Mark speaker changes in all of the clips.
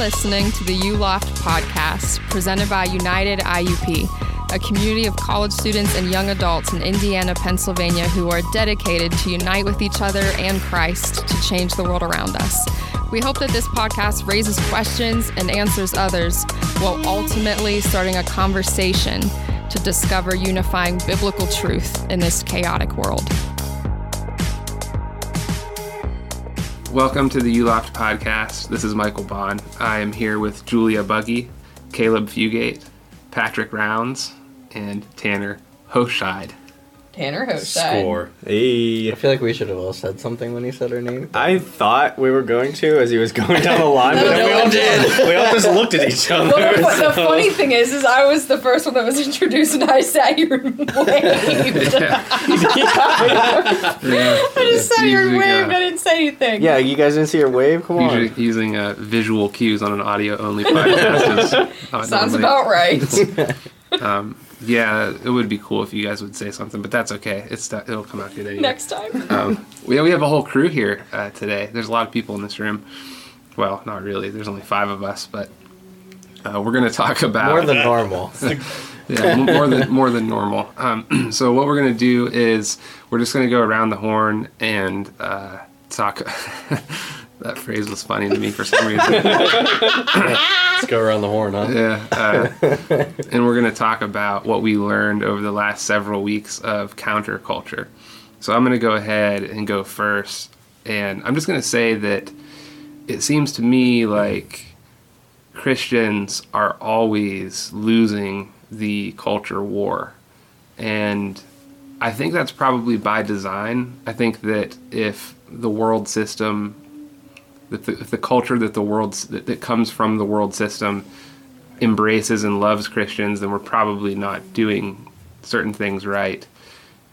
Speaker 1: listening to the ULoft podcast presented by United IUP, a community of college students and young adults in Indiana, Pennsylvania who are dedicated to unite with each other and Christ to change the world around us. We hope that this podcast raises questions and answers others while ultimately starting a conversation to discover unifying biblical truth in this chaotic world.
Speaker 2: Welcome to the ULoft podcast. This is Michael Bond. I am here with Julia Buggy, Caleb Fugate, Patrick Rounds, and Tanner Hoshide.
Speaker 1: Tanner Hoshide.
Speaker 3: Score. Hey.
Speaker 4: I feel like we should have all said something when he said her name.
Speaker 3: I thought we were going to as he was going down the line,
Speaker 1: No,
Speaker 3: but then
Speaker 1: no
Speaker 3: we all did. We all just looked at each other.
Speaker 1: Well, the, fu- the
Speaker 3: so-
Speaker 1: funny thing is, is I was the first one that was introduced, and I sat here and waved. I just sat here and waved.
Speaker 2: uh,
Speaker 1: I didn't say anything.
Speaker 3: Yeah, you guys didn't see her wave? Come on.
Speaker 2: Usually using uh, visual cues on an audio only podcast is not
Speaker 1: sounds
Speaker 2: normally-
Speaker 1: about right.
Speaker 2: Um, yeah, it would be cool if you guys would say something, but that's okay. It's it'll come out good anyway.
Speaker 1: Next time.
Speaker 2: Um, we, we have a whole crew here uh, today. There's a lot of people in this room. Well, not really. There's only five of us, but uh, we're going to talk about
Speaker 4: More than normal.
Speaker 2: yeah, more than more than normal. Um, so what we're going to do is we're just going to go around the horn and uh, talk. That phrase was funny to me for some reason.
Speaker 4: Let's go around the horn, huh?
Speaker 2: Yeah, uh, and we're going to talk about what we learned over the last several weeks of counterculture. So I'm going to go ahead and go first, and I'm just going to say that it seems to me like Christians are always losing the culture war, and I think that's probably by design. I think that if the world system, that the, if the culture that the world that, that comes from the world system embraces and loves Christians, then we're probably not doing certain things right.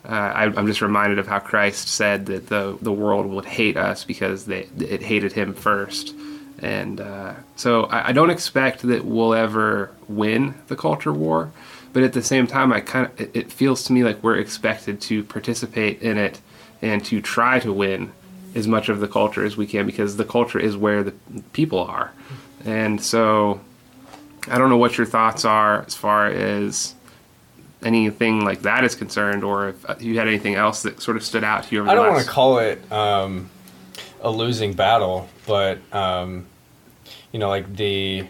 Speaker 2: Uh, I, I'm just reminded of how Christ said that the the world would hate us because they it hated Him first, and uh, so I, I don't expect that we'll ever win the culture war, but at the same time, I kind of it, it feels to me like we're expected to participate in it and to try to win as much of the culture as we can because the culture is where the people are, and so I don't know what your thoughts are as far as anything like that is concerned, or if uh, you had anything else that sort of stood out to you. Over
Speaker 5: I don't want to call it um, a losing battle, but um, you know, like the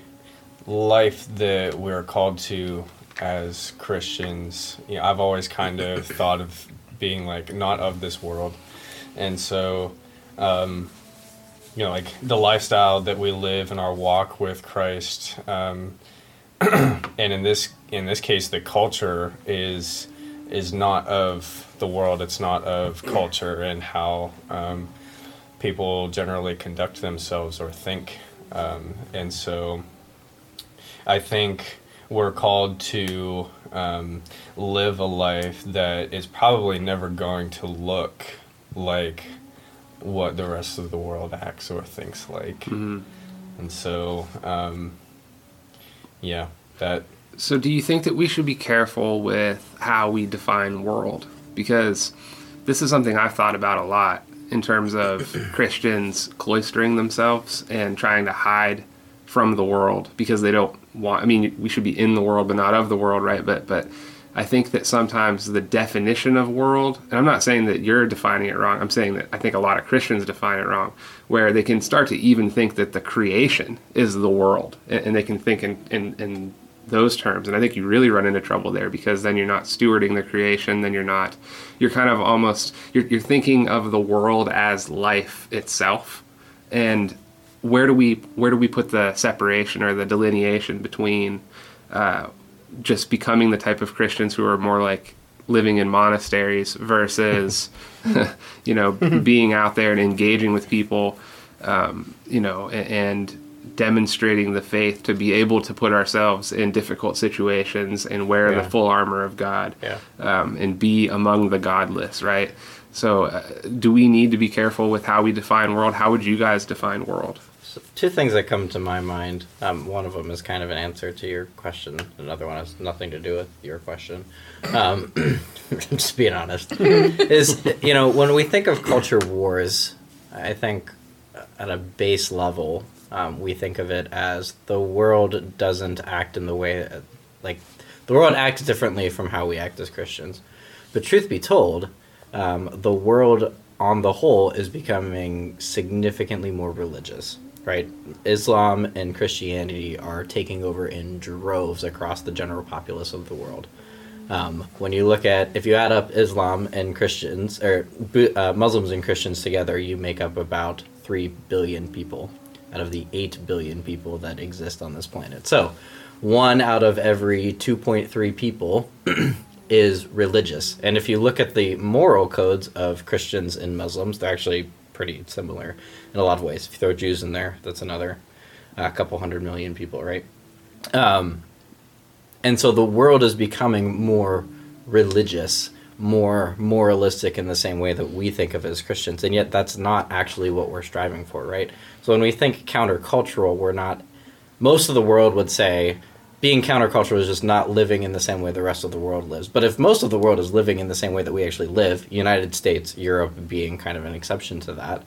Speaker 5: life that we're called to as Christians. You know, I've always kind of thought of being like not of this world, and so. Um, you know, like the lifestyle that we live in our walk with Christ, um, and in this in this case, the culture is is not of the world. It's not of culture and how um, people generally conduct themselves or think. Um, and so, I think we're called to um, live a life that is probably never going to look like what the rest of the world acts or thinks like.
Speaker 2: Mhm.
Speaker 5: And so, um, yeah, that
Speaker 2: So, do you think that we should be careful with how we define world? Because this is something I've thought about a lot in terms of Christians cloistering themselves and trying to hide from the world because they don't want. I mean, we should be in the world, but not of the world, right? But but I think that sometimes the definition of world, and I'm not saying that you're defining it wrong. I'm saying that I think a lot of Christians define it wrong, where they can start to even think that the creation is the world, and, they can think in, in in those terms. And I think you really run into trouble there because then you're not stewarding the creation. Then you're not. You're kind of almost. You're you're thinking of the world as life itself, and where do we where do we put the separation or the delineation between uh, just becoming the type of Christians who are more like living in monasteries versus you know being out there and engaging with people um, you know a- and demonstrating the faith to be able to put ourselves in difficult situations and wear
Speaker 5: Yeah.
Speaker 2: the full armor of God
Speaker 5: Yeah.
Speaker 2: um, and be among the godless right so uh, do we need to be careful with how we define world how would you guys define world
Speaker 4: So, two things that come to my mind. Um, one of them is kind of an answer to your question. Another one has nothing to do with your question. Um, just being honest, is you know when we think of culture wars, I think at a base level, um, we think of it as the world doesn't act in the way like the world acts differently from how we act as Christians. But truth be told, um, the world on the whole is becoming significantly more religious. Right, Islam and Christianity are taking over in droves across the general populace of the world. Um, when you look at, if you add up Islam and Christians, or uh, Muslims and Christians together, you make up about 3 billion people out of the 8 billion people that exist on this planet. So, one out of every 2.3 people is religious. And if you look at the moral codes of Christians and Muslims, they're actually pretty similar in a lot of ways. If you throw Jews in there, that's another uh, couple hundred million people, right? Um, and so the world is becoming more religious, more moralistic in the same way that we think of as Christians. And yet that's not actually what we're striving for, right? So when we think countercultural, we're not most of the world would say being countercultural is just not living in the same way the rest of the world lives. But if most of the world is living in the same way that we actually live, United States, Europe being kind of an exception to that,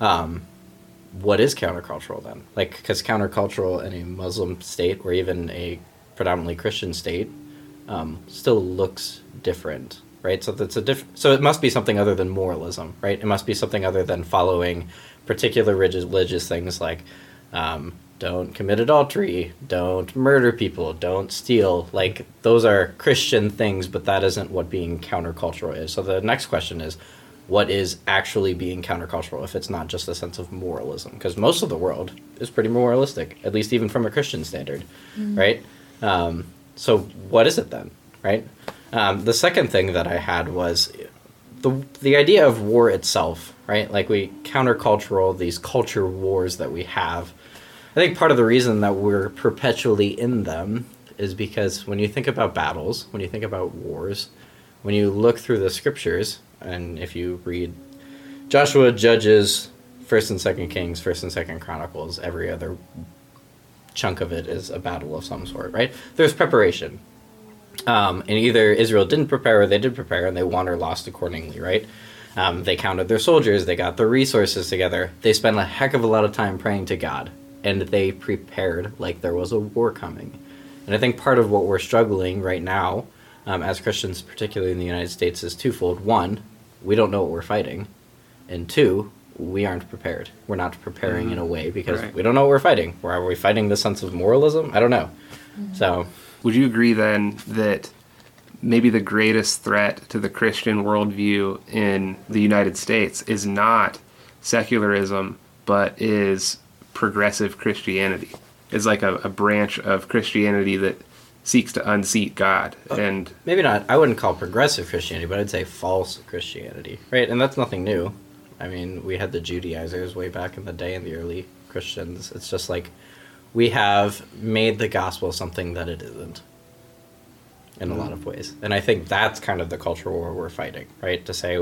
Speaker 4: um, what is countercultural then? Like, because countercultural in a Muslim state or even a predominantly Christian state um, still looks different, right? So that's a different. So it must be something other than moralism, right? It must be something other than following particular religious things like. Um, don't commit adultery, don't murder people, don't steal. Like those are Christian things, but that isn't what being countercultural is. So the next question is what is actually being countercultural if it's not just a sense of moralism? Because most of the world is pretty moralistic, at least even from a Christian standard, mm-hmm. right? Um, so what is it then, right? Um, the second thing that I had was the the idea of war itself, right? Like we countercultural these culture wars that we have think part of the reason that we're perpetually in them is because when you think about battles, when you think about wars, when you look through the scriptures, and if you read Joshua, Judges, First and Second Kings, First and Second Chronicles, every other chunk of it is a battle of some sort, right? There's preparation. Um, and either Israel didn't prepare or they did prepare and they won or lost accordingly, right? Um, they counted their soldiers, they got their resources together, they spent a heck of a lot of time praying to God and they prepared like there was a war coming. And I think part of what we're struggling right now, um, as Christians, particularly in the United States, is twofold. One, we don't know what we're fighting, and two, we aren't prepared. We're not preparing mm in a way because right. we don't know what we're fighting. Or are we fighting the sense of moralism? I don't know. mm So,
Speaker 2: would you agree then that maybe the greatest threat to the Christian worldview in the United States is not secularism, but is progressive Christianity. Is like a, a, branch of Christianity that seeks to unseat God uh, and
Speaker 4: maybe not. I wouldn't call progressive Christianity, but I'd say false Christianity, right? And that's nothing new. I mean, we had the Judaizers way back in the day, and the early Christians. It's just like we have made the gospel something that it isn't in a lot of ways. And I think that's kind of the cultural war we're fighting, right? To say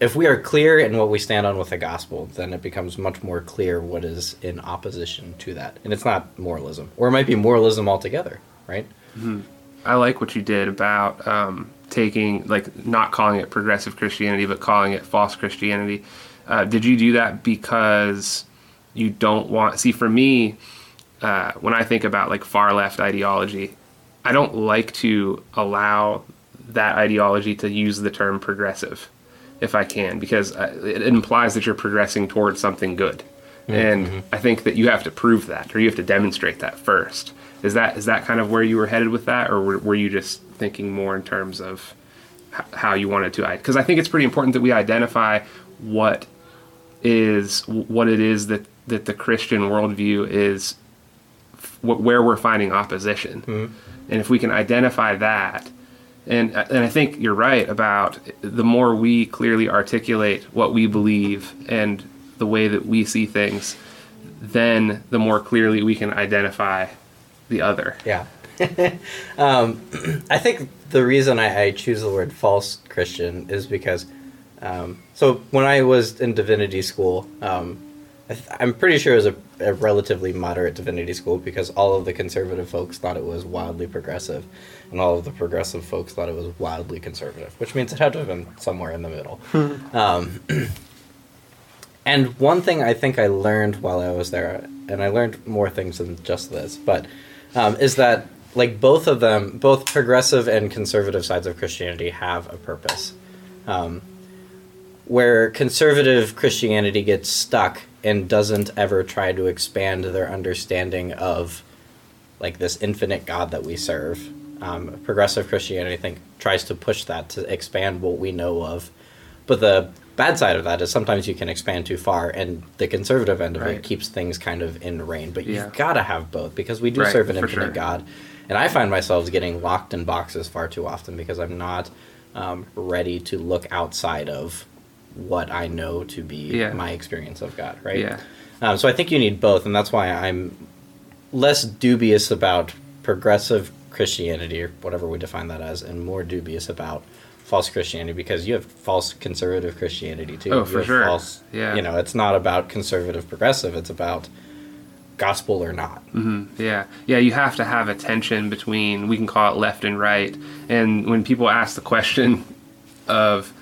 Speaker 4: if we are clear in what we stand on with the gospel, then it becomes much more clear what is in opposition to that. And it's not moralism, or it might be moralism altogether, right?
Speaker 2: Mm-hmm. I like what you did about um, taking, like, not calling it progressive Christianity, but calling it false Christianity. Uh, did you do that because you don't want? See, for me, uh, when I think about like far left ideology, I don't like to allow that ideology to use the term progressive if I can, because it implies that you're progressing towards something good. Mm-hmm. And I think that you have to prove that, or you have to demonstrate that first. Is that is that kind of where you were headed with that, or were, were you just thinking more in terms of how you wanted to? Because I think it's pretty important that we identify what is what it is that that the Christian worldview is, where we're finding opposition, mm-hmm. and if we can identify that, and and I think you're right about the more we clearly articulate what we believe and the way that we see things, then the more clearly we can identify the other.
Speaker 4: Yeah. um, I think the reason I, I, choose the word false Christian is because, um, so when I was in divinity school, um, I am pretty sure it was a, a, relatively moderate divinity school because all of the conservative folks thought it was wildly progressive, and all of the progressive folks thought it was wildly conservative, which means it had to have been somewhere in the middle. um, and one thing I think I learned while I was there, and I learned more things than just this, but um, is that like both of them, both progressive and conservative sides of Christianity have a purpose. Um, where conservative Christianity gets stuck and doesn't ever try to expand their understanding of like this infinite God that we serve. Um, progressive Christianity, I think, tries to push that to expand what we know of. But the bad side of that is sometimes you can expand too far, and the conservative end of
Speaker 2: Right.
Speaker 4: it keeps things kind of in rein. But
Speaker 2: Yeah.
Speaker 4: you've got to have both because we do
Speaker 2: Right,
Speaker 4: serve an infinite
Speaker 2: sure.
Speaker 4: God. And I find myself getting locked in boxes far too often because I'm not um, ready to look outside of what I know to be
Speaker 2: Yeah.
Speaker 4: my experience of God, right?
Speaker 2: Yeah.
Speaker 4: Um, so I think you need both, and that's why I'm less dubious about progressive Christianity or whatever we define that as, and more dubious about false Christianity because you have false conservative Christianity too.
Speaker 2: Oh, for sure.
Speaker 4: False,
Speaker 2: Yeah.
Speaker 4: You know, it's not about conservative progressive. It's about gospel or not.
Speaker 2: Yeah, yeah. You have to have a tension between we can call it left and right. And when people ask the question of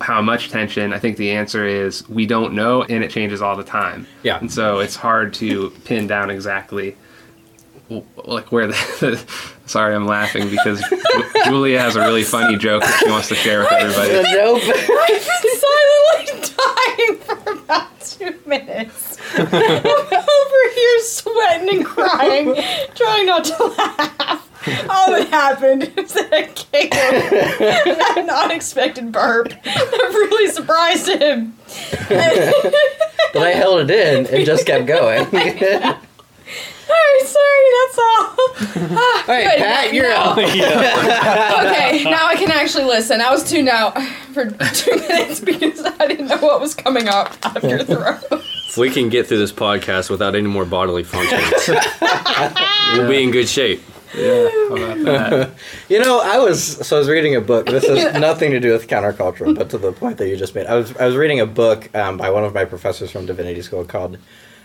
Speaker 2: how much tension, I think the answer is we don't know, and it changes all the time.
Speaker 4: Yeah.
Speaker 2: And so it's hard to pin down exactly like where the. sorry, I'm laughing because Julia has a really funny joke that she wants to share with everybody.
Speaker 4: nope.
Speaker 1: I've been silently dying for about two minutes. I'm over here sweating and crying, trying not to laugh. All that happened is that Caleb had an unexpected burp that really surprised him.
Speaker 4: but I held it in and just kept going.
Speaker 1: Alright, sorry, that's all. Ah,
Speaker 4: right,
Speaker 1: good.
Speaker 4: Pat, you're
Speaker 1: Now-
Speaker 4: out.
Speaker 1: Okay, now I can actually listen. I was tuned out for two minutes because I didn't know what was coming up out of your throat.
Speaker 5: If we can get through this podcast without any more bodily functions, we'll be in good shape.
Speaker 2: Yeah, about that?
Speaker 4: You know, I was so I was reading a book. This has nothing to do with counterculture, but to the point that you just made, I was I was reading a book um, by one of my professors from divinity school called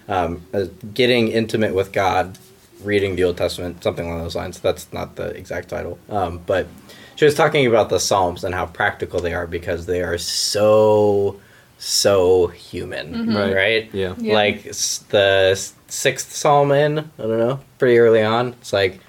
Speaker 4: um, uh, "Getting Intimate with God," reading the Old Testament, something along those lines. That's not the exact title, um, but she was talking about the Psalms and how practical they are because they are so so human,
Speaker 5: Right.
Speaker 4: right?
Speaker 5: Yeah.
Speaker 1: Yeah.
Speaker 4: Like the sixth Psalm in, I don't know, pretty early on. It's like,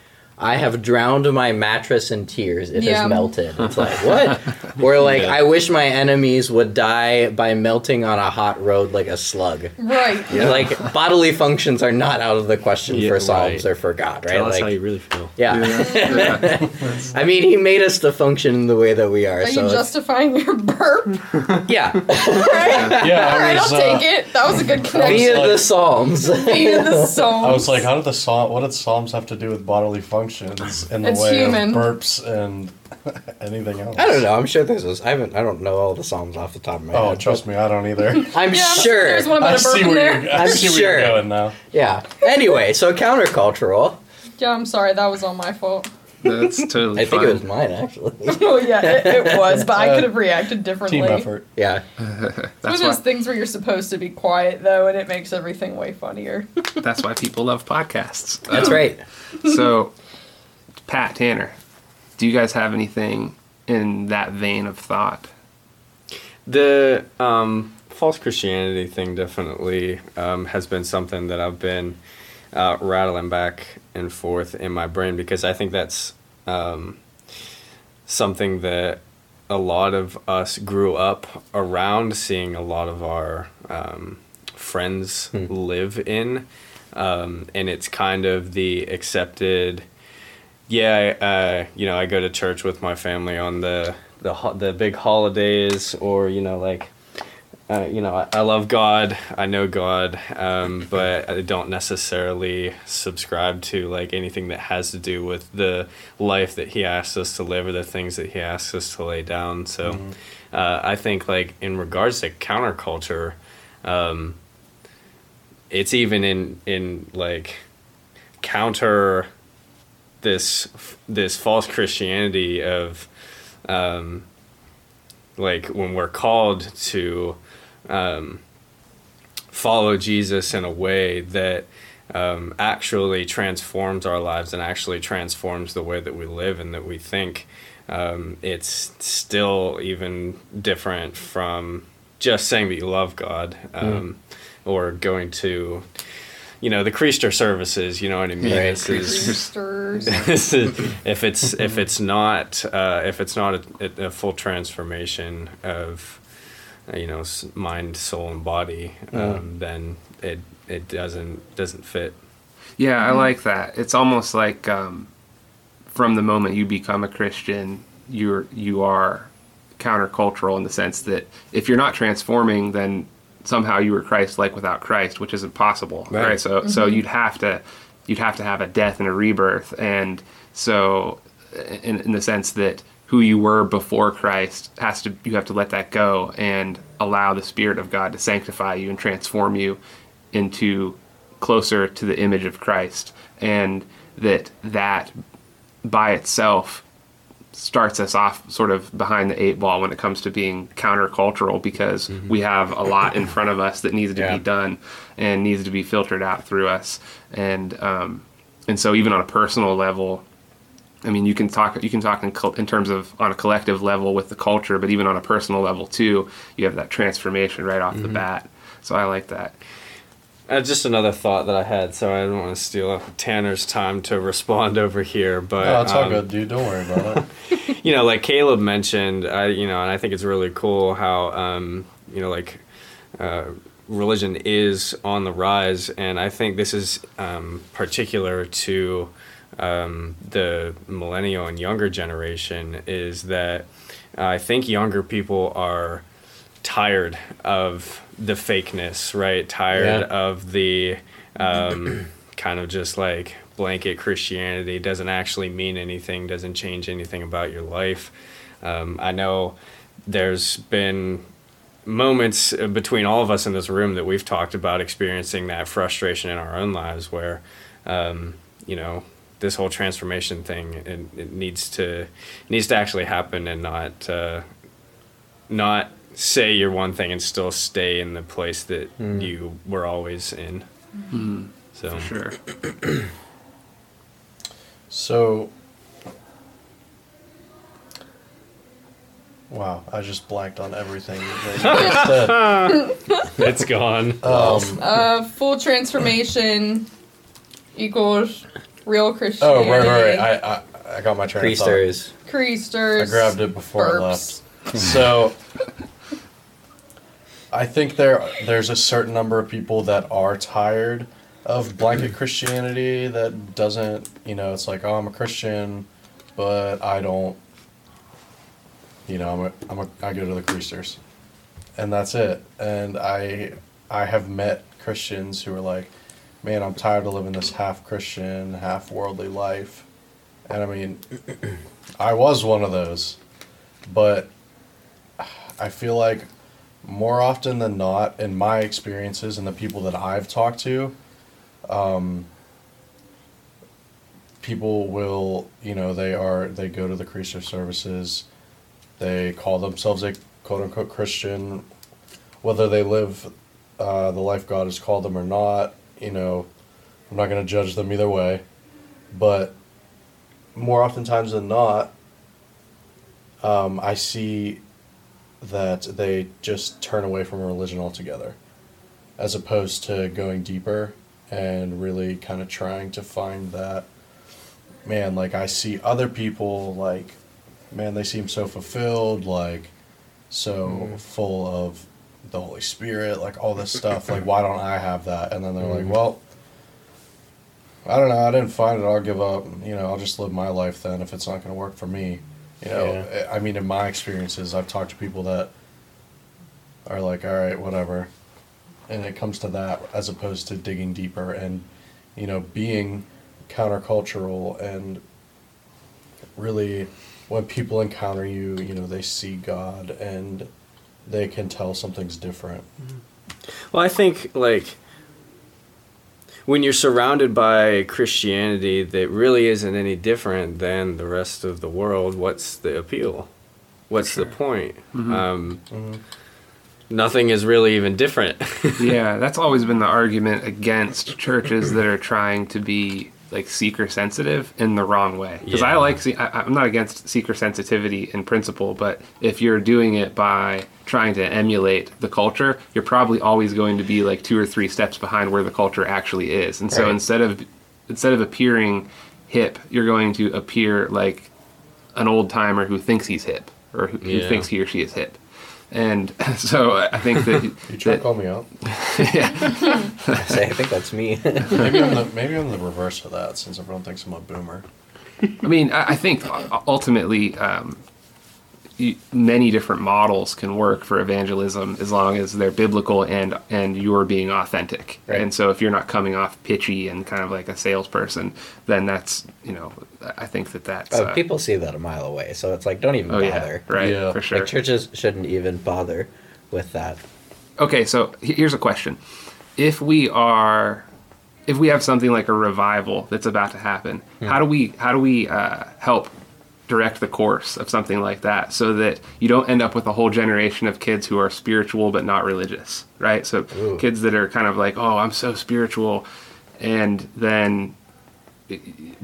Speaker 4: I have drowned my mattress in tears. It
Speaker 1: Yeah.
Speaker 4: has melted. It's like, what? or like,
Speaker 5: Yeah.
Speaker 4: I wish my enemies would die by melting on a hot road like a slug.
Speaker 1: Right.
Speaker 4: Like, bodily functions are not out of the question
Speaker 5: Yeah,
Speaker 4: for Psalms
Speaker 5: right.
Speaker 4: or for God, right?
Speaker 5: Tell us how you really feel.
Speaker 4: yeah.
Speaker 2: Yeah.
Speaker 4: I mean, he made us to function in the way that we are.
Speaker 1: Are
Speaker 4: so
Speaker 1: you justifying your burp?
Speaker 4: yeah,
Speaker 1: Right?
Speaker 6: Yeah,
Speaker 1: All
Speaker 6: I
Speaker 1: right,
Speaker 6: was,
Speaker 1: I'll
Speaker 6: uh,
Speaker 1: take it. That was a good
Speaker 4: via
Speaker 1: connection.
Speaker 6: like-
Speaker 4: the Psalms.
Speaker 1: Via the Psalms.
Speaker 6: I was like, how did the psalm? What did psalms have to do with bodily functions in the
Speaker 1: It's
Speaker 6: way
Speaker 1: human.
Speaker 6: of burps and anything else?
Speaker 4: I don't know. I'm sure there's. This. I haven't. I don't know all the Psalms off the top of my
Speaker 6: Oh,
Speaker 4: head.
Speaker 6: trust me, I don't either.
Speaker 4: I'm
Speaker 1: yeah,
Speaker 4: sure.
Speaker 1: There's one
Speaker 6: I
Speaker 1: about a burp
Speaker 6: see
Speaker 1: in
Speaker 6: where
Speaker 1: there.
Speaker 6: you're. I
Speaker 4: I'm
Speaker 6: see
Speaker 4: sure.
Speaker 6: where you're going now.
Speaker 4: Yeah. Anyway, so countercultural.
Speaker 1: Yeah, I'm sorry. That was all my fault.
Speaker 2: That's totally
Speaker 4: I think it was mine actually.
Speaker 1: Oh yeah, it, it was, but I
Speaker 6: Uh,
Speaker 1: could have reacted differently.
Speaker 6: Team effort.
Speaker 4: yeah.
Speaker 1: It's one
Speaker 2: That's
Speaker 1: of those
Speaker 2: why,
Speaker 1: things where you're supposed to be quiet though, and it makes everything way funnier.
Speaker 2: that's why people love podcasts.
Speaker 4: That's
Speaker 2: Um,
Speaker 4: right.
Speaker 2: So, Pat Tanner, do you guys have anything in that vein of thought?
Speaker 5: The um, false Christianity thing definitely um, has been something that I've been uh, rattling back and forth in my brain because I think that's um, something that a lot of us grew up around seeing a lot of our um, friends live in. Um, and it's kind of the accepted yeah, uh, you know, I go to church with my family on the the ho- the big holidays, or you know, like, uh, you know, I, I love God, I know God, um, but I don't necessarily subscribe to like anything that has to do with the life that He asks us to live or the things that He asks us to lay down. So, uh, I think like in regards to counterculture, um, it's even in in like counter this this false Christianity of um, like when we're called to um, follow Jesus in a way that um, actually transforms our lives and actually transforms the way that we live and that we think. Um, it's still even different from just saying that you love God um, or going to you know the Creaster services. You know what I mean?
Speaker 4: Right.
Speaker 5: This is- this is- if it's if it's not uh, if it's not a, a full transformation of uh, you know mind, soul, and body, um, then it it doesn't doesn't fit.
Speaker 2: Yeah, I like that. It's almost like um, from the moment you become a Christian, you're you are countercultural in the sense that if you're not transforming, then somehow you were Christ-like without Christ, which isn't possible, right?
Speaker 3: Right.
Speaker 2: So so mm-hmm. you'd have to you'd have to have a death and a rebirth, and so in, in the sense that who you were before Christ has to you have to let that go and allow the Spirit of God to sanctify you and transform you into closer to the image of Christ, and that that by itself starts us off sort of behind the eight ball when it comes to being countercultural because we have a lot in front of us that needs to
Speaker 3: Yeah.
Speaker 2: be done and needs to be filtered out through us. And um, and so even on a personal level I mean you can talk you can talk in, in terms of on a collective level with the culture but even on a personal level too you have that transformation right off the bat. So I like that
Speaker 5: Uh, just another thought that I had, so I don't want to steal Tanner's time to respond over here, but
Speaker 6: No, it's all
Speaker 5: um,
Speaker 6: good, dude. Don't worry about it.
Speaker 5: you know, like Caleb mentioned, I you know, and I think it's really cool how um, you know, like uh, religion is on the rise, and I think this is um, particular to um, the millennial and younger generation. Is that I think younger people are tired of the fakeness, right? Tired
Speaker 3: Yeah.
Speaker 5: of the um, kind of just like blanket Christianity doesn't actually mean anything, doesn't change anything about your life. Um, I know there's been moments uh, between all of us in this room that we've talked about experiencing that frustration in our own lives where, um, you know, this whole transformation thing it, it needs to needs to actually happen and not uh, not say you're one thing and still stay in the place that you were always in. So
Speaker 2: for sure
Speaker 6: So, wow, I just blanked on everything that you said.
Speaker 5: it's gone.
Speaker 6: Um,
Speaker 7: Uh, full transformation equals real
Speaker 6: oh,
Speaker 7: Christianity.
Speaker 6: right, right, right. I, I, I got my train of thought.
Speaker 7: Creasters.
Speaker 6: I grabbed it before I left. So, I think there there's a certain number of people that are tired of blanket Christianity that doesn't, you know, it's like, oh, I'm a Christian, but I don't, you know, I'm a, I'm a, I go to the Creasters, and that's it. And I I have met Christians who are like, man, I'm tired of living this half Christian, half worldly life, and I mean, I was one of those, but I feel like more often than not, in my experiences and the people that I've talked to, um, people will, you know, they are they go to the Creaster services, they call themselves a quote unquote Christian, whether they live uh, the life God has called them or not. You know, I'm not going to judge them either way, but more oftentimes than not, um, I see that they just turn away from religion altogether, as opposed to going deeper and really kind of trying to find that. Man, like I see other people, like, man, they seem so fulfilled, like, so mm-hmm. full of the Holy Spirit, like all this stuff. Like, why don't I have that? And then they're like, mm-hmm. well, I don't know. I didn't find it. I'll give up. You know, I'll just live my life then if it's not going to work for me. You know, eh, I mean, in my experiences, I've talked to people that are like, all right, whatever. And it comes to that as opposed to digging deeper and, you know, being countercultural and really when people encounter you, you know, they see God and they can tell something's different. Mm-hmm.
Speaker 5: Well, I think like when you're surrounded by Christianity that really isn't any different than the rest of the world, what's the appeal? What's the point? Um, Nothing is really even different.
Speaker 2: yeah, that's always been the argument against churches that are trying to be like seeker sensitive in the wrong way because I like see, I, I'm not against seeker sensitivity in principle, but if you're doing it by trying to emulate the culture, you're probably always going to be like two or three steps behind where the culture actually is. And so
Speaker 4: Right.
Speaker 2: instead of instead of appearing hip, you're going to appear like an old timer who thinks he's hip or who, who thinks he or she is hip. And so I think that,
Speaker 6: You try to call me out?
Speaker 4: Say, I think that's me.
Speaker 6: Maybe I'm the maybe I'm the reverse of that since everyone thinks I'm a boomer.
Speaker 2: I mean, I I think u- ultimately um, y- many different models can work for evangelism as long as they're biblical and and you're being authentic.
Speaker 4: Right.
Speaker 2: And so if you're not coming off pitchy and kind of like a salesperson, then that's you know I think that that's
Speaker 4: Oh,
Speaker 2: uh,
Speaker 4: people see that a mile away, so it's like don't even
Speaker 2: oh yeah
Speaker 4: bother.
Speaker 2: right
Speaker 6: Yeah.
Speaker 2: for sure.
Speaker 4: Like churches shouldn't even bother with that.
Speaker 2: Okay, so here's a question: If we are, if we have something like a revival that's about to happen, how do we how do we uh, help direct the course of something like that so that you don't end up with a whole generation of kids who are spiritual but not religious, right? So
Speaker 4: Ooh.
Speaker 2: kids that are kind of like, oh, I'm so spiritual, and then,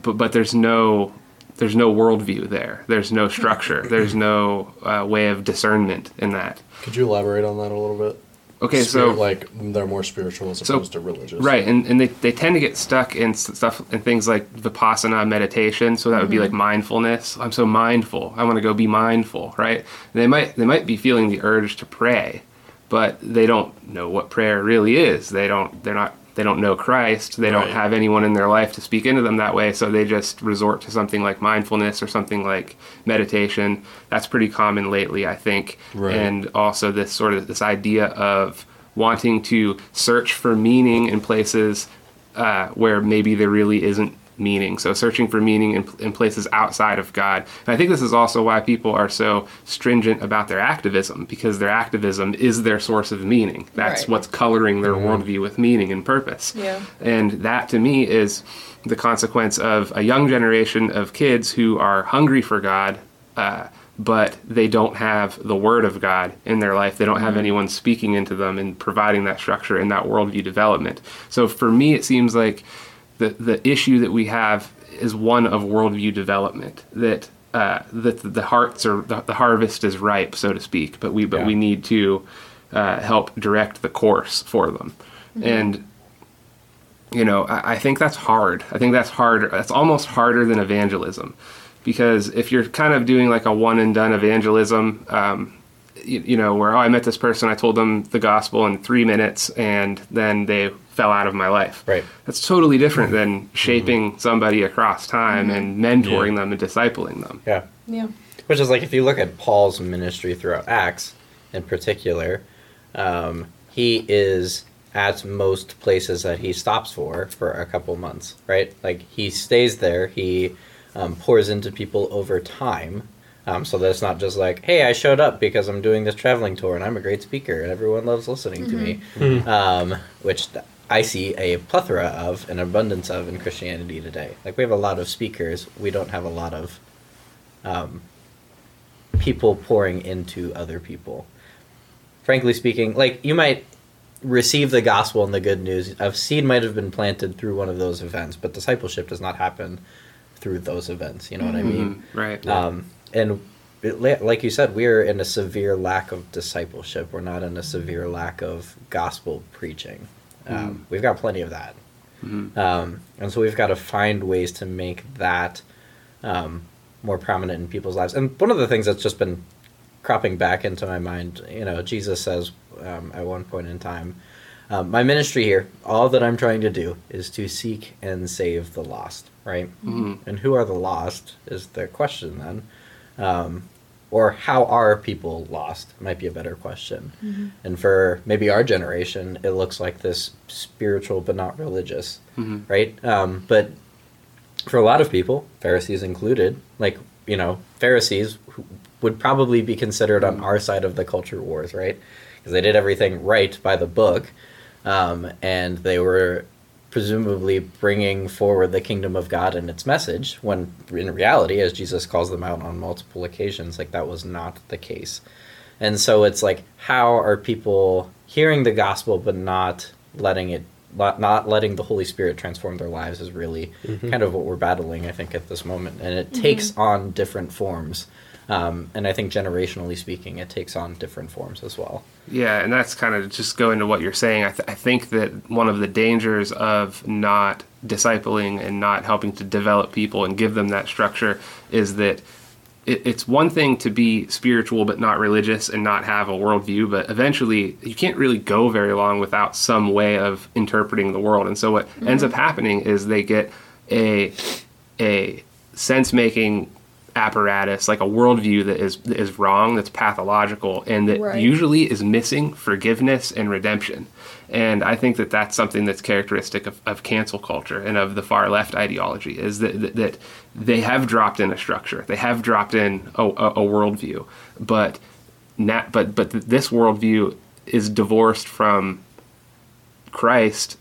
Speaker 2: but but there's no there's no worldview there. There's no structure. There's no uh, way of discernment in that.
Speaker 6: Could you elaborate on that a little bit?
Speaker 2: Okay,
Speaker 6: Spirit-
Speaker 2: so
Speaker 6: like they're more spiritual as
Speaker 2: So-
Speaker 6: opposed to religious.
Speaker 2: Right, and, and they, they tend to get stuck in stuff and things like vipassana meditation. So that would be mm-hmm. like mindfulness. I'm so mindful. I want to go be mindful, right? And they might they might be feeling the urge to pray, but they don't know what prayer really is. They don't they're not they don't know Christ. They don't have anyone in their life to speak into them that way. So they just resort to something like mindfulness or something like meditation. That's pretty common lately, I think.
Speaker 6: Right.
Speaker 2: And also this sort of this idea of wanting to search for meaning in places uh, where maybe there really isn't meaning. So searching for meaning in, in places outside of God. And I think this is also why people are so stringent about their activism because their activism is their source of meaning. That's
Speaker 7: Right.
Speaker 2: what's coloring their worldview with meaning and purpose.
Speaker 7: Yeah.
Speaker 2: And that to me is the consequence of a young generation of kids who are hungry for God, uh, but they don't have the Word of God in their life. They don't have anyone speaking into them and providing that structure and that worldview development. So for me, it seems like the, the issue that we have is one of worldview development that. Uh, that the hearts are the, the harvest is ripe, so to speak, but we but
Speaker 3: Yeah.
Speaker 2: we need to uh, help direct the course for them, and you know I, I think that's hard i think that's harder that's almost harder than evangelism because if you're kind of doing like a one and done evangelism um, you, you know where oh i met this person i told them the gospel in three minutes and then they fell out of my life
Speaker 4: Right.
Speaker 2: that's totally different than shaping somebody across time and mentoring
Speaker 3: Yeah.
Speaker 2: them and discipling them
Speaker 4: Yeah.
Speaker 7: Yeah.
Speaker 4: Which is like if you look at Paul's ministry throughout Acts, in particular, um, he is at most places that he stops for for a couple months, right? Like he stays there, he um, pours into people over time. Um, so that it's not just like, hey, I showed up because I'm doing this traveling tour and I'm a great speaker and everyone loves listening to me, um, which th- I see a plethora of, an abundance of in Christianity today. Like we have a lot of speakers, we don't have a lot of um, people pouring into other people. Frankly speaking, like you might receive the gospel and the good news. A seed might have been planted through one of those events, but discipleship does not happen through those events. You know what I mean?
Speaker 2: Mhm, right
Speaker 4: Um, and it, like you said, we are in a severe lack of discipleship. We're not in a severe lack of gospel preaching. Um, We've got plenty of that. Um, and so we've got to find ways to make that um, more prominent in people's lives. And one of the things that's just been cropping back into my mind, you know, Jesus says um, at one point in time, um, my ministry here, all that I'm trying to do is to seek and save the lost, right?
Speaker 2: Mhm.
Speaker 4: And who are the lost is the question then. Or how are people lost might be a better question. And for maybe our generation, it looks like this spiritual but not religious,
Speaker 2: Mhm.
Speaker 4: right? Um, but for a lot of people, Pharisees included, like, you know, Pharisees who would probably be considered on our side of the culture wars, right? Because they did everything right by the book, um, and they were presumably bringing forward the kingdom of God and its message, when in reality, as Jesus calls them out on multiple occasions, like that was not the case. And so it's like, how are people hearing the gospel but not letting it not, not letting the Holy Spirit transform their lives is really
Speaker 5: Mm-hmm.
Speaker 4: kind of what we're battling, I think, at this moment. And it takes on different forms. Um, and I think generationally speaking, it takes on different forms as well.
Speaker 2: Yeah, and that's kind of just going to what you're saying. I, th- I think that one of the dangers of not discipling and not helping to develop people and give them that structure is that it, it's one thing to be spiritual but not religious and not have a worldview, but eventually you can't really go very long without some way of interpreting the world. And so what ends up happening is they get a a sense making apparatus like a worldview that is that is wrong that's pathological and that
Speaker 8: Right.
Speaker 2: usually is missing forgiveness and redemption. And i think that that's something that's characteristic of, of cancel culture and of the far left ideology is that, that, that they have dropped in a structure. They have dropped in a, a, a worldview. But not, but but this worldview is divorced from christ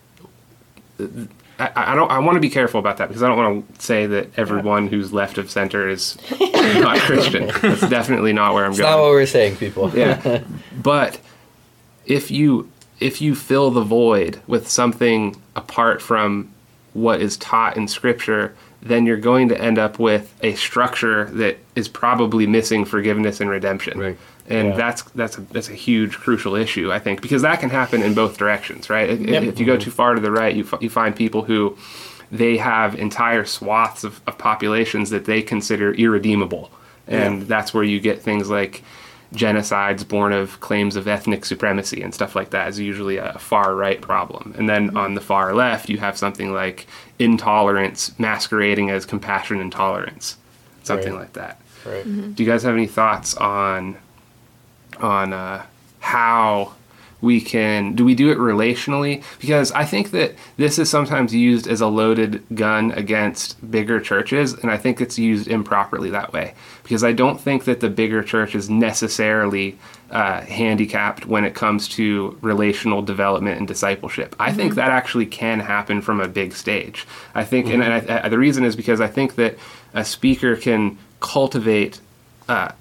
Speaker 2: I, I don't. I want to be careful about that because I don't want to say that everyone who's left of center is not Christian. That's definitely not where I'm
Speaker 4: It's
Speaker 2: going.
Speaker 4: not what we're saying, people.
Speaker 2: yeah, but if you if you fill the void with something apart from what is taught in Scripture, then you're going to end up with a structure that is probably missing forgiveness and redemption.
Speaker 5: Right.
Speaker 2: And
Speaker 9: Yeah.
Speaker 2: that's that's a that's a huge crucial issue, I think, because that can happen in both directions, right? If,
Speaker 4: Yep.
Speaker 2: if you go too far to the right, you f- you find people who they have entire swaths of, of populations that they consider irredeemable, and that's where you get things like genocides born of claims of ethnic supremacy and stuff like that is usually a far right problem. And then on the far left, you have something like intolerance masquerading as compassion and tolerance, something
Speaker 4: Right.
Speaker 2: like that.
Speaker 4: Right.
Speaker 2: Do you guys have any thoughts on on uh, how we can do we do it relationally? Because I think that this is sometimes used as a loaded gun against bigger churches, and I think it's used improperly that way. Because I don't think that the bigger church is necessarily uh, handicapped when it comes to relational development and discipleship. I think mm-hmm. that actually can happen from a big stage. I think, and mm-hmm. I, I, the reason is because I think that a speaker can cultivate uh,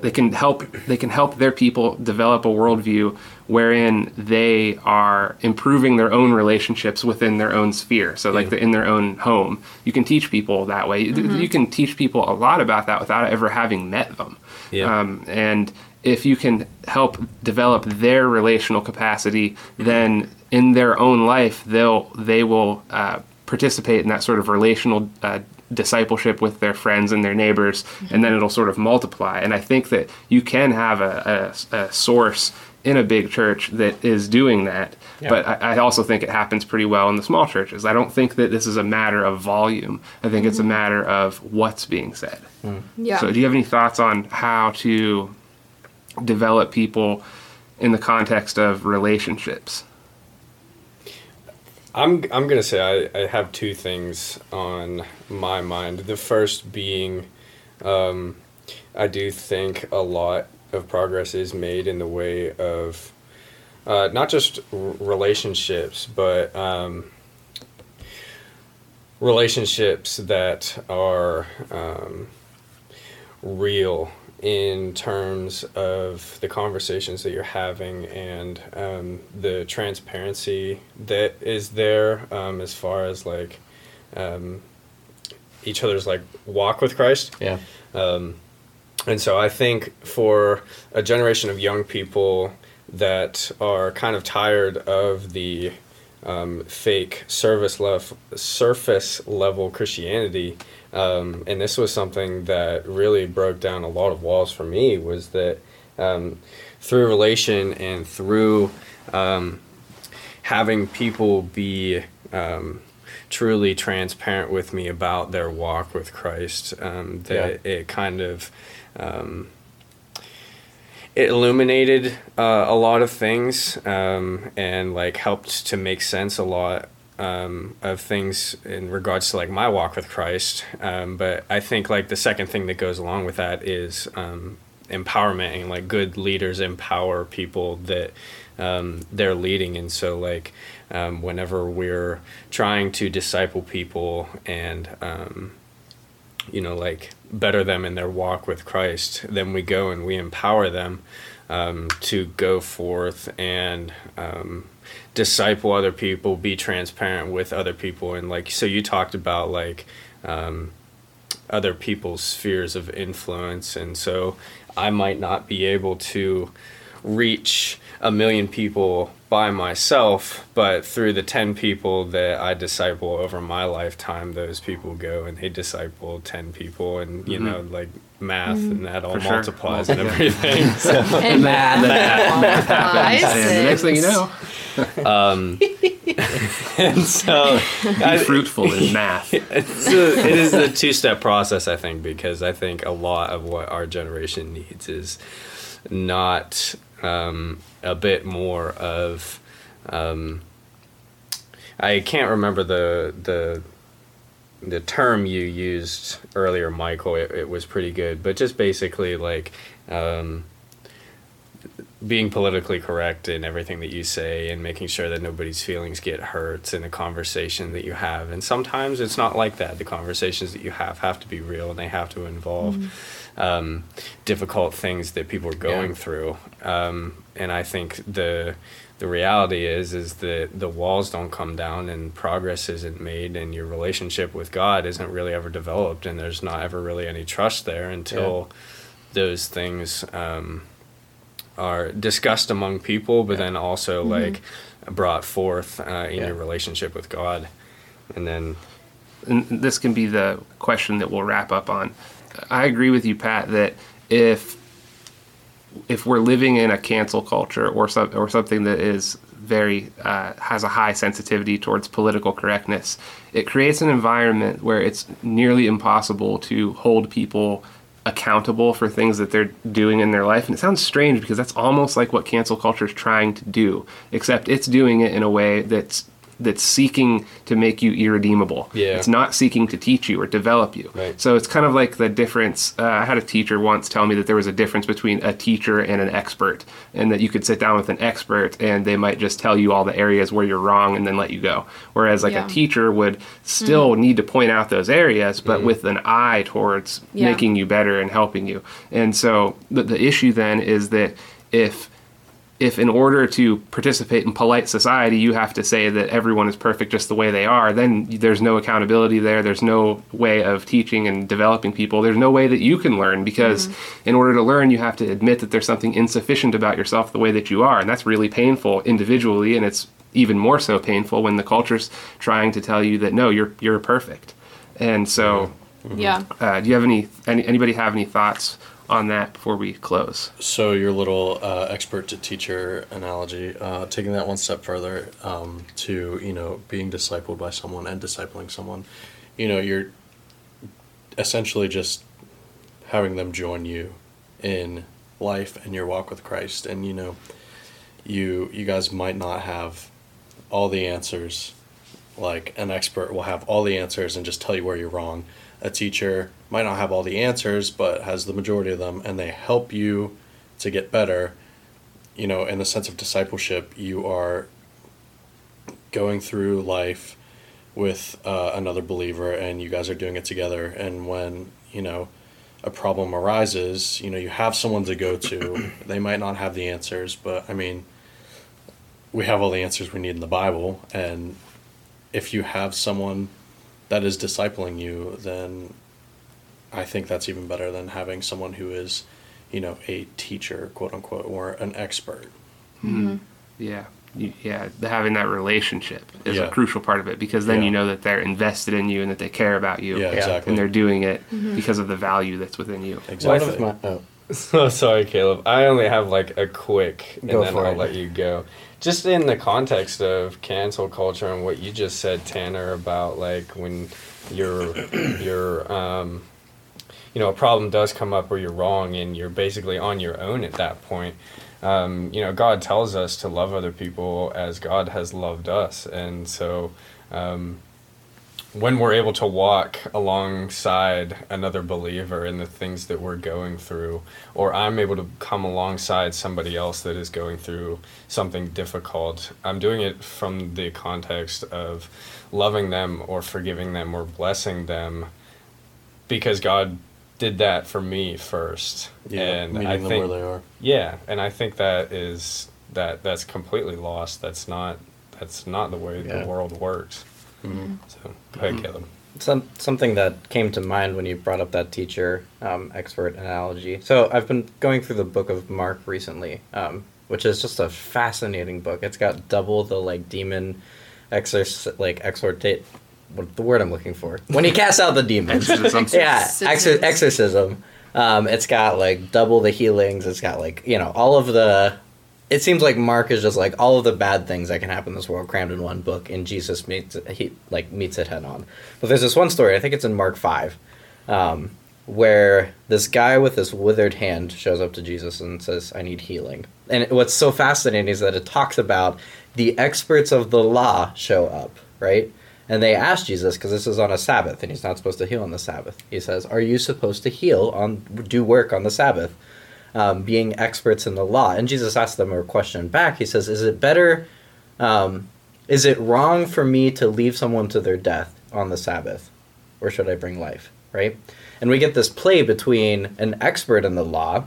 Speaker 2: they can help they can help their people develop a worldview wherein they are improving their own relationships within their own sphere. So like the, in their own home. You can teach people that way. You- you can teach people a lot about that without ever having met them.
Speaker 5: Yeah.
Speaker 2: um, and if you can help develop their relational capacity then in their own life they'll they will uh, participate in that sort of relational uh, discipleship with their friends and their neighbors, and then it'll sort of multiply. And I think that you can have a, a, a source in a big church that is doing that. But I, I also think it happens pretty well in the small churches. I don't think that this is a matter of volume. I think it's a matter of what's being said.
Speaker 1: Yeah.
Speaker 2: So, do you have any thoughts on how to develop people in the context of relationships?
Speaker 5: I'm I'm gonna say I, I have two things on my mind. The first being, um, I do think a lot of progress is made in the way of uh, not just r- relationships, but um, relationships that are um, real in terms of the conversations that you're having and um, the transparency that is there um, as far as like um, each other's like walk with Christ.
Speaker 4: Yeah.
Speaker 5: And so I think for a generation of young people that are kind of tired of the um, fake service level, surface level Christianity, um, and this was something that really broke down a lot of walls for me, was that um, through relation and through um, having people be um, truly transparent with me about their walk with Christ, um, that it kind of um, it illuminated uh, a lot of things um, and like helped to make sense a lot um, of things in regards to like my walk with Christ. Um, but I think like the second thing that goes along with that is um, empowerment and like good leaders empower people that um, they're leading. And so like um, whenever we're trying to disciple people and um, you know, like better them in their walk with Christ, then we go and we empower them um, to go forth and um, disciple other people, be transparent with other people, and like so you talked about like um, other people's spheres of influence, and so I might not be able to reach a million people by myself, but through the 10 people that I disciple over my lifetime, those people go and they disciple 10 people, and you mm-hmm. know, like math, mm-hmm. and that all
Speaker 2: For sure.
Speaker 5: multiplies and everything. So,
Speaker 1: And
Speaker 4: Math.
Speaker 2: Math happens, and the next thing you know, um,
Speaker 5: and so
Speaker 2: be
Speaker 5: I-
Speaker 2: fruitful in math.
Speaker 5: it's a, it is a two step process, I think, because I think a lot of what our generation needs is not um, a bit more of. Um, I can't remember the the the term you used earlier, Michael. It, it was pretty good, but just basically like. Um, being politically correct in everything that you say and making sure that nobody's feelings get hurt in the conversation that you have. And sometimes it's not like that. The conversations that you have have to be real and they have to involve um, difficult things that people are going
Speaker 6: Yeah.
Speaker 5: through. Um, and I think the the reality is is that the walls don't come down and progress isn't made and your relationship with God isn't really ever developed and there's not ever really any trust there until those things um, are discussed among people, but then also like brought forth uh, in
Speaker 4: Yeah.
Speaker 5: your relationship with God, and then
Speaker 2: and this can be the question that we'll wrap up on. I agree with you, Pat, that if if we're living in a cancel culture or some, or something that is very uh, has a high sensitivity towards political correctness, it creates an environment where it's nearly impossible to hold people accountable for things that they're doing in their life. And it sounds strange because that's almost like what cancel culture is trying to do, except it's doing it in a way that's that's seeking to make you irredeemable.
Speaker 5: Yeah.
Speaker 2: It's not seeking to teach you or develop you.
Speaker 5: Right.
Speaker 2: So it's kind of like the difference. Uh, I had a teacher once tell me that there was a difference between a teacher and an expert, and that you could sit down with an expert and they might just tell you all the areas where you're wrong and then let you go. Whereas like
Speaker 1: Yeah.
Speaker 2: a teacher would still need to point out those areas,
Speaker 5: Mm-hmm.
Speaker 2: but with an eye towards
Speaker 1: Yeah.
Speaker 2: making you better and helping you. And so the, the issue then is that if if in order to participate in polite society you have to say that everyone is perfect just the way they are then there's no accountability there. There's no way of teaching and developing people. There's no way that you can learn because in order to learn you have to admit that there's something insufficient about yourself the way that you are and that's really painful individually and it's even more so painful when the culture's trying to tell you that no you're you're perfect. And so
Speaker 1: Yeah.
Speaker 2: uh, do you have any, any anybody have any thoughts on that before we close
Speaker 6: So your little uh, expert to teacher analogy, uh, taking that one step further um, to you know being discipled by someone and discipling someone, you know you're essentially just having them join you in life and your walk with Christ, and you know you you guys might not have all the answers like an expert will have all the answers and just tell you where you're wrong. A teacher might not have all the answers, but has the majority of them, and they help you to get better. You know, in the sense of discipleship, you are going through life with uh, another believer, and you guys are doing it together. And when you know a problem arises, you know you have someone to go to. they might not have the answers, but I mean, we have all the answers we need in the Bible, and if you have someone that is discipling you, then I think that's even better than having someone who is, you know, a teacher, quote unquote, or an expert. Mm-hmm. Mm-hmm.
Speaker 2: Yeah, you, yeah. Having that relationship is
Speaker 6: Yeah.
Speaker 2: a crucial part of it because then
Speaker 6: Yeah.
Speaker 2: you know that they're invested in you and that they care about you.
Speaker 6: Yeah, exactly.
Speaker 2: And they're doing it mm-hmm. because of the value that's within you.
Speaker 6: Exactly.
Speaker 4: One of my oh,
Speaker 5: So sorry, Caleb. I only have like a quick, and
Speaker 4: Go
Speaker 5: then I'll
Speaker 4: it.
Speaker 5: let you go. Just in the context of cancel culture and what you just said, Tanner, about like when you're you're um, you know a problem does come up where you're wrong and you're basically on your own at that point. Um, you know, God tells us to love other people as God has loved us, and so. Um, when we're able to walk alongside another believer in the things that we're going through, or I'm able to come alongside somebody else that is going through something difficult, I'm doing it from the context of loving them or forgiving them or blessing them because God did that for me first.
Speaker 6: Yeah,
Speaker 5: and
Speaker 6: meeting
Speaker 5: I
Speaker 6: them
Speaker 5: think
Speaker 6: where they are.
Speaker 5: yeah, and I think that is that that's completely lost. That's not that's not the way
Speaker 4: Yeah.
Speaker 5: the world works. So go ahead, Caleb.
Speaker 4: Some something that came to mind when you brought up that teacher um, expert analogy. So I've been going through the book of Mark recently, um, which is just a fascinating book. It's got double the like demon exorc like exortate. What the word I'm looking for? When he casts out the demons. Yeah,
Speaker 1: Exorcism.
Speaker 4: exor- exorcism. Um, it's got like double the healings. It's got like you know all of the. It seems like Mark is just like all of the bad things that can happen in this world crammed in one book, and Jesus meets he like meets it head on. But there's this one story. I think it's in Mark five, um, where this guy with this withered hand shows up to Jesus and says, "I need healing." And what's so fascinating is that it talks about the experts of the law show up, right? And they ask Jesus because this is on a Sabbath and he's not supposed to heal on the Sabbath. He says, "Are you supposed to heal on do work on the Sabbath?" Um, being experts in the law, and Jesus asks them a question back. He says, "Is it better? Um, is it wrong for me to leave someone to their death on the Sabbath, or should I bring life?" Right? And we get this play between an expert in the law,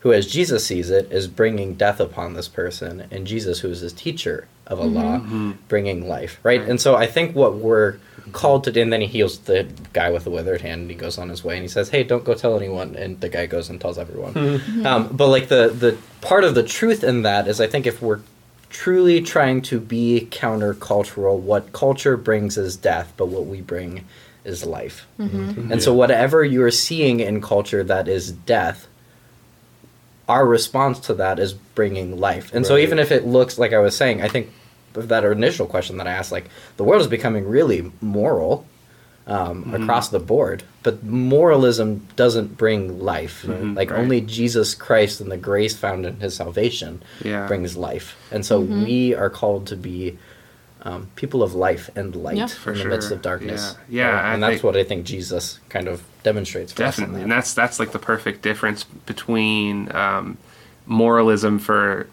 Speaker 4: who, as Jesus sees it, is bringing death upon this person, and Jesus, who is his teacher of a law, bringing life, right? And so I think what we're called to do, and then he heals the guy with the withered hand, and he goes on his way, and he says, "Hey, don't go tell anyone," and the guy goes and tells everyone. Hmm. Hmm. um, but like the the part of the truth in that is, I think if we're truly trying to be countercultural, what culture brings is death, but what we bring is life. Mm-hmm. And so, whatever you're seeing in culture that is death, our response to that is bringing life. And so, even if it looks like I was saying, I think of that initial question that I asked, like the world is becoming really moral um,
Speaker 2: Mm-hmm.
Speaker 4: across the board, but moralism doesn't bring life.
Speaker 2: Mhm,
Speaker 4: Like
Speaker 2: right.
Speaker 4: only Jesus Christ and the grace found in His salvation
Speaker 2: Yeah.
Speaker 4: brings life. And so we are called to be um, people of life and light
Speaker 1: Yeah.
Speaker 2: For
Speaker 4: in the midst of darkness.
Speaker 2: Yeah. Yeah,
Speaker 4: Right? And that's
Speaker 2: think-
Speaker 4: what I think Jesus kind of demonstrates. For us
Speaker 2: Definitely,
Speaker 4: that.
Speaker 2: and that's that's like the perfect difference between um, moralism for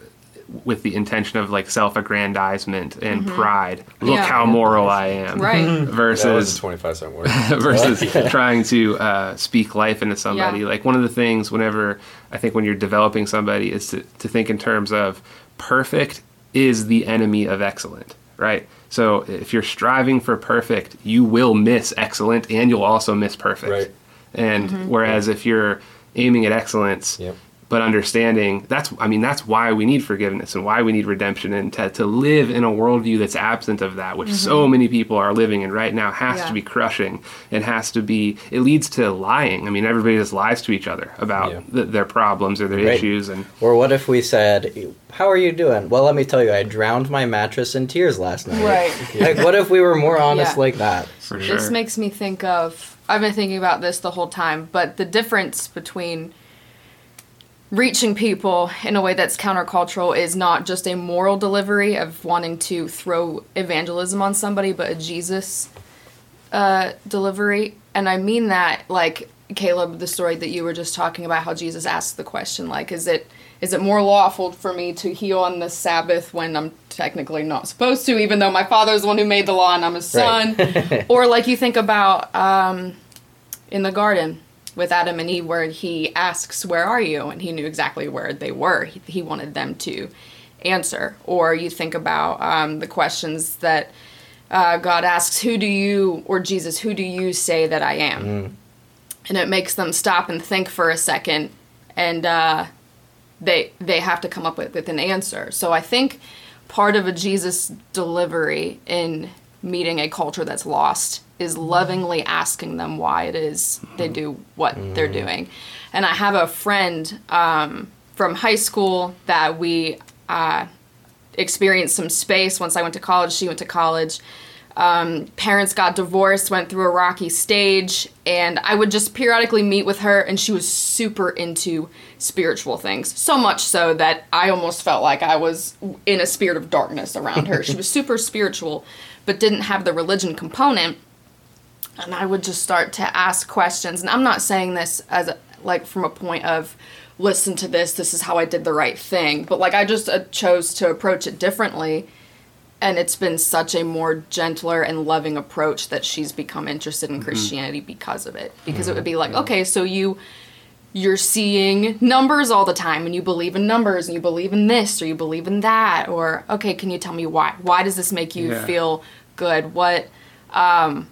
Speaker 2: with the intention of like self-aggrandizement and pride. Look
Speaker 1: Yeah.
Speaker 2: how moral I am.
Speaker 1: Right.
Speaker 5: That was
Speaker 2: Versus
Speaker 5: 25 cent word.
Speaker 2: versus trying to uh, speak life into somebody.
Speaker 1: Yeah.
Speaker 2: Like one of the things, whenever I think when you're developing somebody, is to, to think in terms of perfect is the enemy of excellent, right? So if you're striving for perfect, you will miss excellent and you'll also miss perfect.
Speaker 5: Right.
Speaker 2: And whereas if you're aiming at excellence,
Speaker 5: Yep.
Speaker 2: But understanding that's I mean that's why we need forgiveness and why we need redemption and to, to live in a worldview that's absent of that, which so mm-hmm. many people are living in right now, has
Speaker 1: Yeah.
Speaker 2: to be crushing. It has to be. It leads to lying. I mean, everybody just lies to each other about
Speaker 5: Yeah.
Speaker 2: th- their problems or their
Speaker 4: Right.
Speaker 2: issues, and
Speaker 4: Or what if we said, "How are you doing?" Well, let me tell you, I drowned my mattress in tears last night.
Speaker 7: Right.
Speaker 4: Like, what if we were more honest
Speaker 1: Yeah.
Speaker 4: like that?
Speaker 2: for sure.
Speaker 1: This makes me think of. I've been thinking about this the whole time, but the difference between reaching people in a way that's countercultural is not just a moral delivery of wanting to throw evangelism on somebody, but a Jesus uh, delivery. And I mean that, like Caleb, the story that you were just talking about, how Jesus asked the question, like, is it is it more lawful for me to heal on the Sabbath when I'm technically not supposed to, even though my father's the one who made the law and I'm his son? or like you think about um, in the garden with Adam and Eve, where he asks, "Where are you?" and he knew exactly where they were. He, he wanted them to answer. Or you think about um, the questions that uh, God asks, "Who do you?" or Jesus, "Who do you say that I am?" And it makes them stop and think for a second, and uh, they they have to come up with, with an answer. So I think part of a Jesus delivery in meeting a culture that's lost is lovingly asking them why it is they do what they're doing. And I have a friend um, from high school that we uh, experienced some space once I went to college. She went to college. Um, parents got divorced, went through a rocky stage, and I would just periodically meet with her, and she was super into spiritual things. So much so that I almost felt like I was in a spirit of darkness around her. she was super spiritual, but didn't have the religion component. And I would just start to ask questions, and I'm not saying this as a, like from a point of listen to this, this is how I did the right thing, but like I just uh, chose to approach it differently. And it's been such a more gentler and loving approach that she's become interested in Christianity because of it. Because it would be like, okay, so you
Speaker 7: you're seeing numbers all the time and you believe in numbers and you believe in this or you believe in that or okay can you tell me why? Why does this make you
Speaker 2: Yeah.
Speaker 7: feel good? What um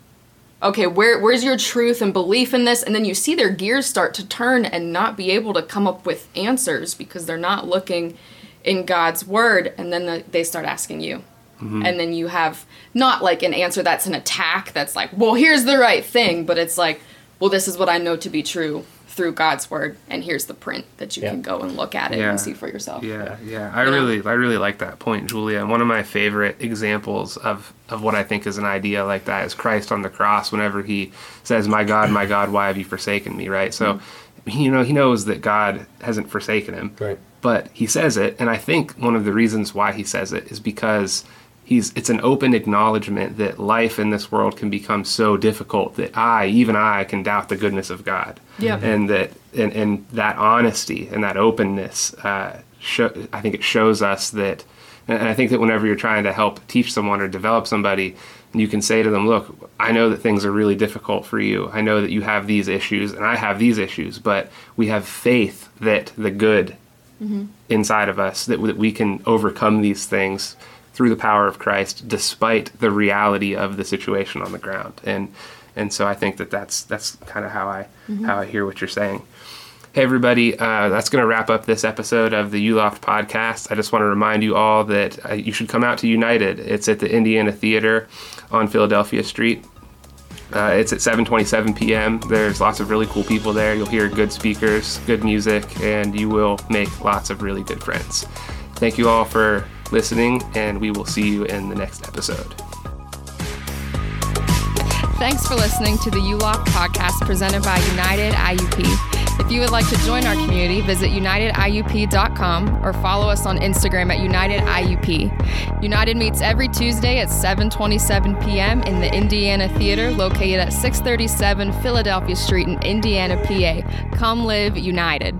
Speaker 7: okay where where's your truth and belief in this? And then you see their gears start to turn and not be able to come up with answers because they're not looking in God's word. And then the, they start asking you. Mm-hmm. And then you have not like an answer that's an attack that's like well here's the right thing. But it's like well this is what i know to be true through god's word and here's the print that you
Speaker 6: Yeah.
Speaker 7: can go and look at it
Speaker 2: Yeah.
Speaker 7: and see for yourself
Speaker 2: Yeah, yeah. I
Speaker 7: Yeah.
Speaker 2: really, I really like that point, Julia. And one of my favorite examples of of what I think is an idea like that is Christ on the cross. Whenever he says, "My God, my God, why have you forsaken me?" Right. So, mm-hmm. you know, he knows that God hasn't forsaken him.
Speaker 3: Right.
Speaker 2: But he says it, and I think one of the reasons why he says it is because he's it's an open acknowledgement that life in this world can become so difficult that I, even I, can doubt the goodness of God.
Speaker 7: Yeah.
Speaker 2: And that and, and that honesty and that openness, uh, show, I think it shows us that. And I think that whenever you're trying to help teach someone or develop somebody, you can say to them, "Look, I know that things are really difficult for you. I know that you have these issues, and I have these issues, but we have faith that the good inside of us that, that we can overcome these things through the power of Christ despite the reality of the situation on the ground and and so I think that that's that's kind of how I how I hear what you're saying Hey, everybody, uh, that's going to wrap up this episode of the ULoft podcast. I just want to remind you all that uh, you should come out to United. It's at the Indiana Theater on Philadelphia Street. Uh, it's at 7:27 p.m. There's lots of really cool people there. You'll hear good speakers, good music, and you will make lots of really good friends. Thank you all for listening, and we will see you in the next episode.
Speaker 1: Thanks for listening to the ULOC podcast presented by United IUP. If you would like to join our community, visit unitediup.com or follow us on Instagram at United IUP. United meets every Tuesday at 7:27 p.m. in the Indiana Theater located at 637 Philadelphia Street in Indiana, PA. Come live united.